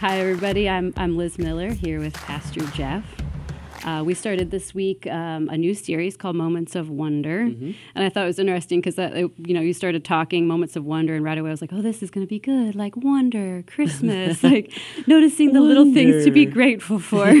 Hi, everybody. I'm, I'm Liz Miller here with Pastor Jeff. Uh, we started this week um, a new series called Moments of Wonder, Mm-hmm. and I thought it was interesting because you know you started talking Moments of Wonder, and right away I was like, "Oh, this is going to be good, like wonder, Christmas, like noticing the little things to be grateful for."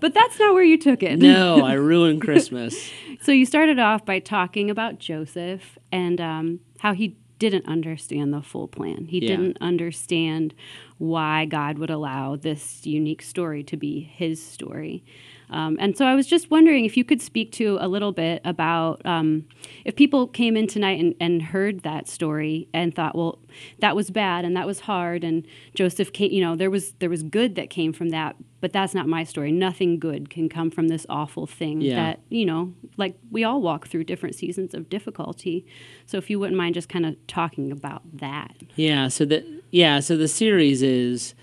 but that's not where you took it. No, I ruined Christmas. So you started off by talking about Joseph and um, how he didn't understand the full plan. He Yeah. didn't understand why God would allow this unique story to be his story. Um, and so I was just wondering if you could speak to a little bit about um, if people came in tonight and, and heard that story and thought, well, that was bad and that was hard, and Joseph came, you know, there was there was good that came from that, but that's not my story. Nothing good can come from this awful thing Yeah. that you know, like we all walk through different seasons of difficulty. So if you wouldn't mind just kind of talking about that. Yeah, so the yeah, so the series is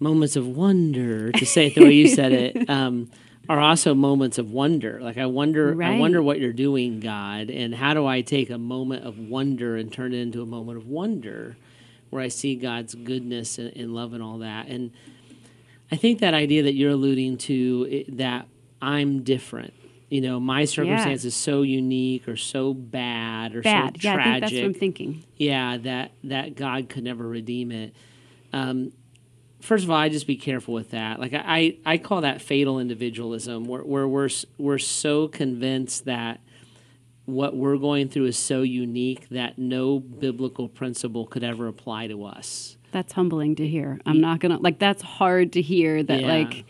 moments of wonder. To say it the way you said it, um, are also moments of wonder. Like I wonder, I wonder what you're doing, God, and how do I take a moment of wonder and turn it into a moment of wonder, where I see God's goodness and, and love and all that. And I think that idea that you're alluding to, it, that I'm different. You know, my circumstance is so unique or so bad or Bad. so Yeah, tragic I think that's what I'm thinking. yeah that that god could never redeem it um, first of all i just be careful with that like i i call that fatal individualism where, where we're we're so convinced that what we're going through is so unique that no biblical principle could ever apply to us That's humbling to hear. I'm not gonna like that's hard to hear. That Yeah. like,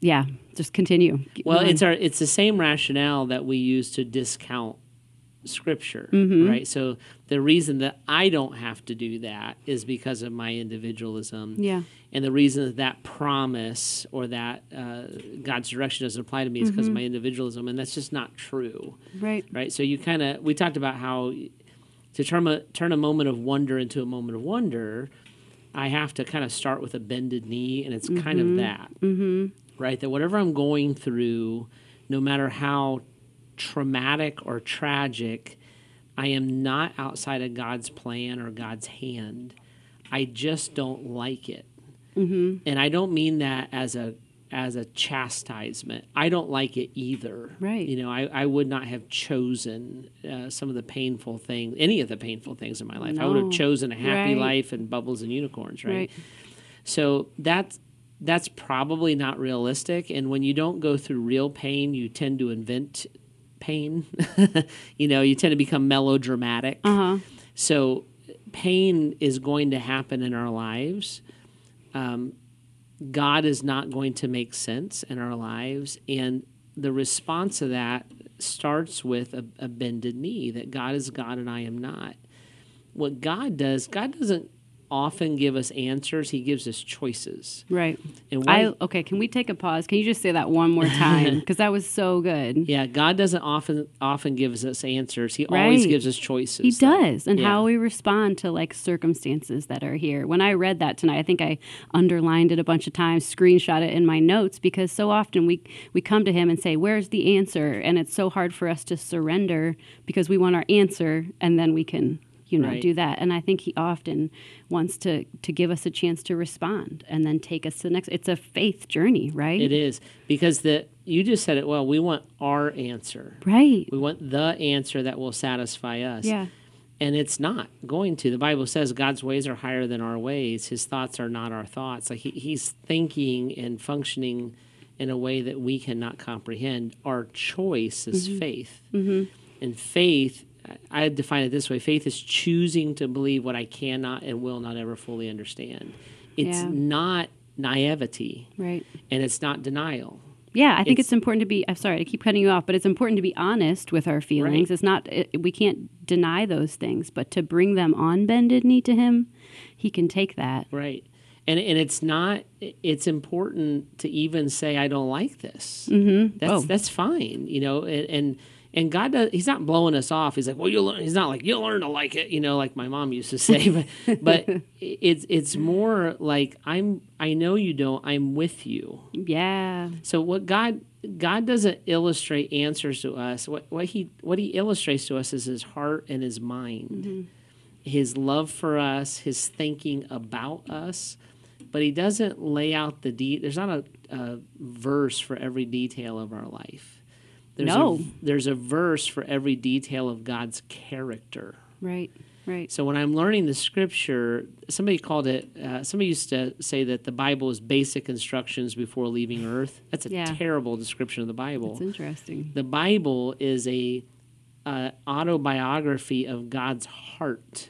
yeah, just continue. Well it's our it's the same rationale that we use to discount scripture Mm-hmm. right so the reason that i don't have to do that is because of my individualism yeah, And the reason that that promise or that uh, God's direction doesn't apply to me is because Mm-hmm. of my individualism, and that's just not true, right. right? So you kind of we talked about how to turn a turn a moment of wonder into a moment of wonder, I have to kind of start with a bended knee, and it's kind of that, mm-hmm. right? That whatever I'm going through, no matter how traumatic or tragic, I am not outside of God's plan or God's hand. I just don't like it and I don't mean that as a as a chastisement. I don't like it either. Right. You know, I, I would not have chosen uh, some of the painful things, any of the painful things in my life. I would have chosen a happy Right. life and bubbles and unicorns, right? Right. So that's that's probably not realistic. And when you don't go through real pain, you tend to invent pain. you know, you tend to become melodramatic. Uh huh. So pain is going to happen in our lives. Um, God is not going to make sense in our lives. And the response to that starts with a, a bended knee that God is God and I am not. What God does, God doesn't often give us answers, He gives us choices. Right. And I okay. Can we take a pause? Can you just say that one more time? Because that was so good. yeah, God doesn't often often gives us answers. He always gives us choices. He does, and Yeah. how we respond to like circumstances that are here. When I read that tonight, I think I underlined it a bunch of times, screenshot it in my notes because so often we we come to him and say, "Where's the answer?" and it's so hard for us to surrender because we want our answer, and then we can you know Right. do that. And I think he often wants to to give us a chance to respond and then take us to the next. It's a faith journey, right? It is because the you just said it well. We want our answer. Right. We want the answer that will satisfy us. Yeah. And it's not going to. The Bible says God's ways are higher than our ways. His thoughts are not our thoughts. Like he, he's thinking and functioning in a way that we cannot comprehend. Our choice is mm-hmm. faith. Mm-hmm. And faith, I define it this way faith is choosing to believe what I cannot and will not ever fully understand. It's Yeah. not naivety Right. and it's not denial. Yeah, I think It's- it's, important to be. I'm sorry to keep cutting you off, but it's important to be honest with our feelings. Right. It's not. It, we can't deny those things, but to bring them on bended knee to Him, He can take that. Right. And and it's not it's important to even say I don't like this. Mm-hmm. That's oh, that's fine, you know, and, and and God does he's not blowing us off. He's like, "Well, you'll learn." He's not like, "You'll learn to like it," you know, like my mom used to say, but but it's it's more like I'm I know you don't. I'm with you. yeah, So what God God doesn't illustrate answers to us. What what he what he illustrates to us is his heart and his mind. Mm-hmm. His love for us, his thinking about us. but he doesn't lay out the de- there's not a, a verse for every detail of our life. There's No. a, there's a verse for every detail of God's character. Right. Right. So when I'm learning the scripture, somebody called it. Uh, somebody used to say that the Bible is basic instructions before leaving Earth. That's a Yeah. terrible description of the Bible. It's interesting. The Bible is a uh, autobiography of God's heart.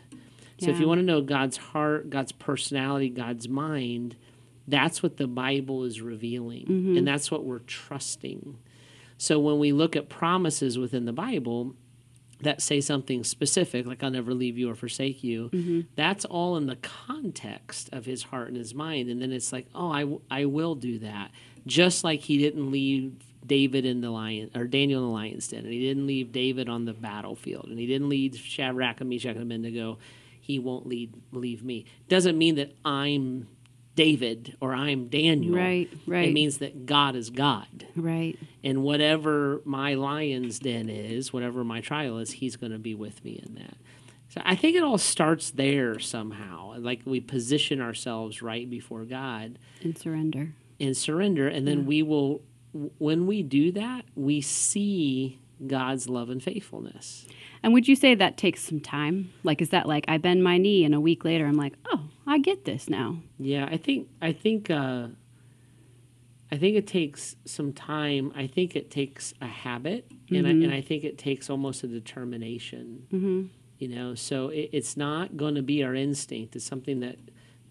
So if you want to know God's heart, God's personality, God's mind, that's what the Bible is revealing, Mm-hmm. and that's what we're trusting. So when we look at promises within the Bible that say something specific, like I'll never leave you or forsake you, Mm-hmm. that's all in the context of his heart and his mind. And then it's like, oh, I, w- I will do that. Just like he didn't leave David in the lion or Daniel in the lion's den, and he didn't leave David on the battlefield, and he didn't leave Shadrach and Meshach and Abednego. He won't lead leave me. Doesn't mean that I'm David or I'm Daniel. Right, right. It means that God is God. Right. And whatever my lion's den is, whatever my trial is, he's going to be with me in that. So I think it all starts there somehow. Like we position ourselves right before God And surrender. and surrender. And then we will, when we do that, we see God's love and faithfulness. And would you say that takes some time? Like, is that like I bend my knee and a week later I'm like, oh, I get this now? Yeah, I think I think uh, I think it takes some time. I think it takes a habit, and I, and I think it takes almost a determination. Mm-hmm. You know, so it, it's not going to be our instinct. It's something that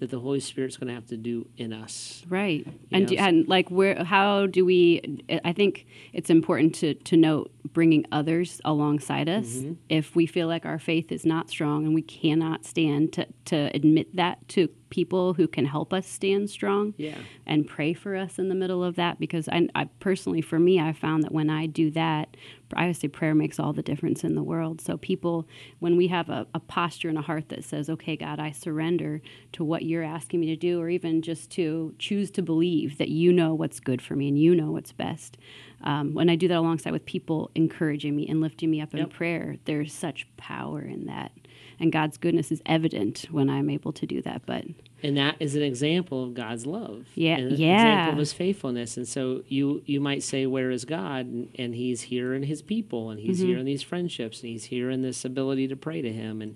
that the Holy Spirit's going to have to do in us. Right. And, do, and like, where, how do we, I think it's important to, to note bringing others alongside us Mm-hmm. if we feel like our faith is not strong and we cannot stand to, to admit that to people who can help us stand strong Yeah. and pray for us in the middle of that because I, I personally for me i found that when i do that i would say prayer makes all the difference in the world so people when we have a, a posture and a heart that says okay god i surrender to what you're asking me to do or even just to choose to believe that you know what's good for me and you know what's best um, when i do that alongside with people encouraging me and lifting me up in Yep. prayer there's such power in that and god's goodness is evident when i'm able to do that but and that is an example of God's love. Yeah, and an yeah. example of His faithfulness. And so you you might say, "Where is God?" And, and He's here in His people, and He's Mm-hmm. here in these friendships, and He's here in this ability to pray to Him. And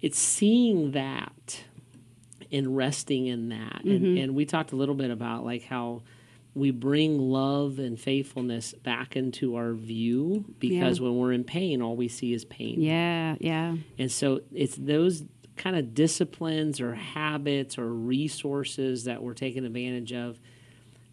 it's seeing that and resting in that. Mm-hmm. and we talked a little bit about like how we bring love and faithfulness back into our view because when we're in pain, all we see is pain. yeah yeah And so it's those kind of disciplines or habits or resources that we're taking advantage of.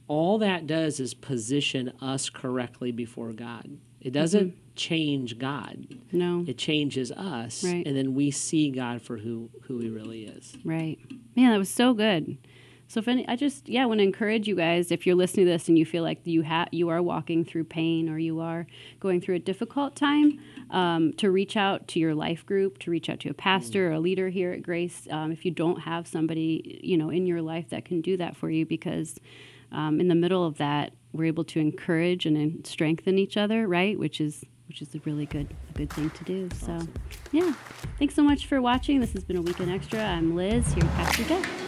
All that does is position us correctly before God. It doesn't mm-hmm. change God. no It changes us, Right. and then we see God for who who He really is. Right. Man, that was so good. So if any, I just yeah, want to encourage you guys if you're listening to this and you feel like you have you are walking through pain or you are going through a difficult time, um, to reach out to your life group, to reach out to a pastor or a leader here at Grace. Um, if you don't have somebody you know in your life that can do that for you, because um, in the middle of that, we're able to encourage and strengthen each other, right? Which is which is a really good a good thing to do. So, yeah. Thanks so much for watching. This has been a weekend extra. I'm Liz here with Pastor Jeff.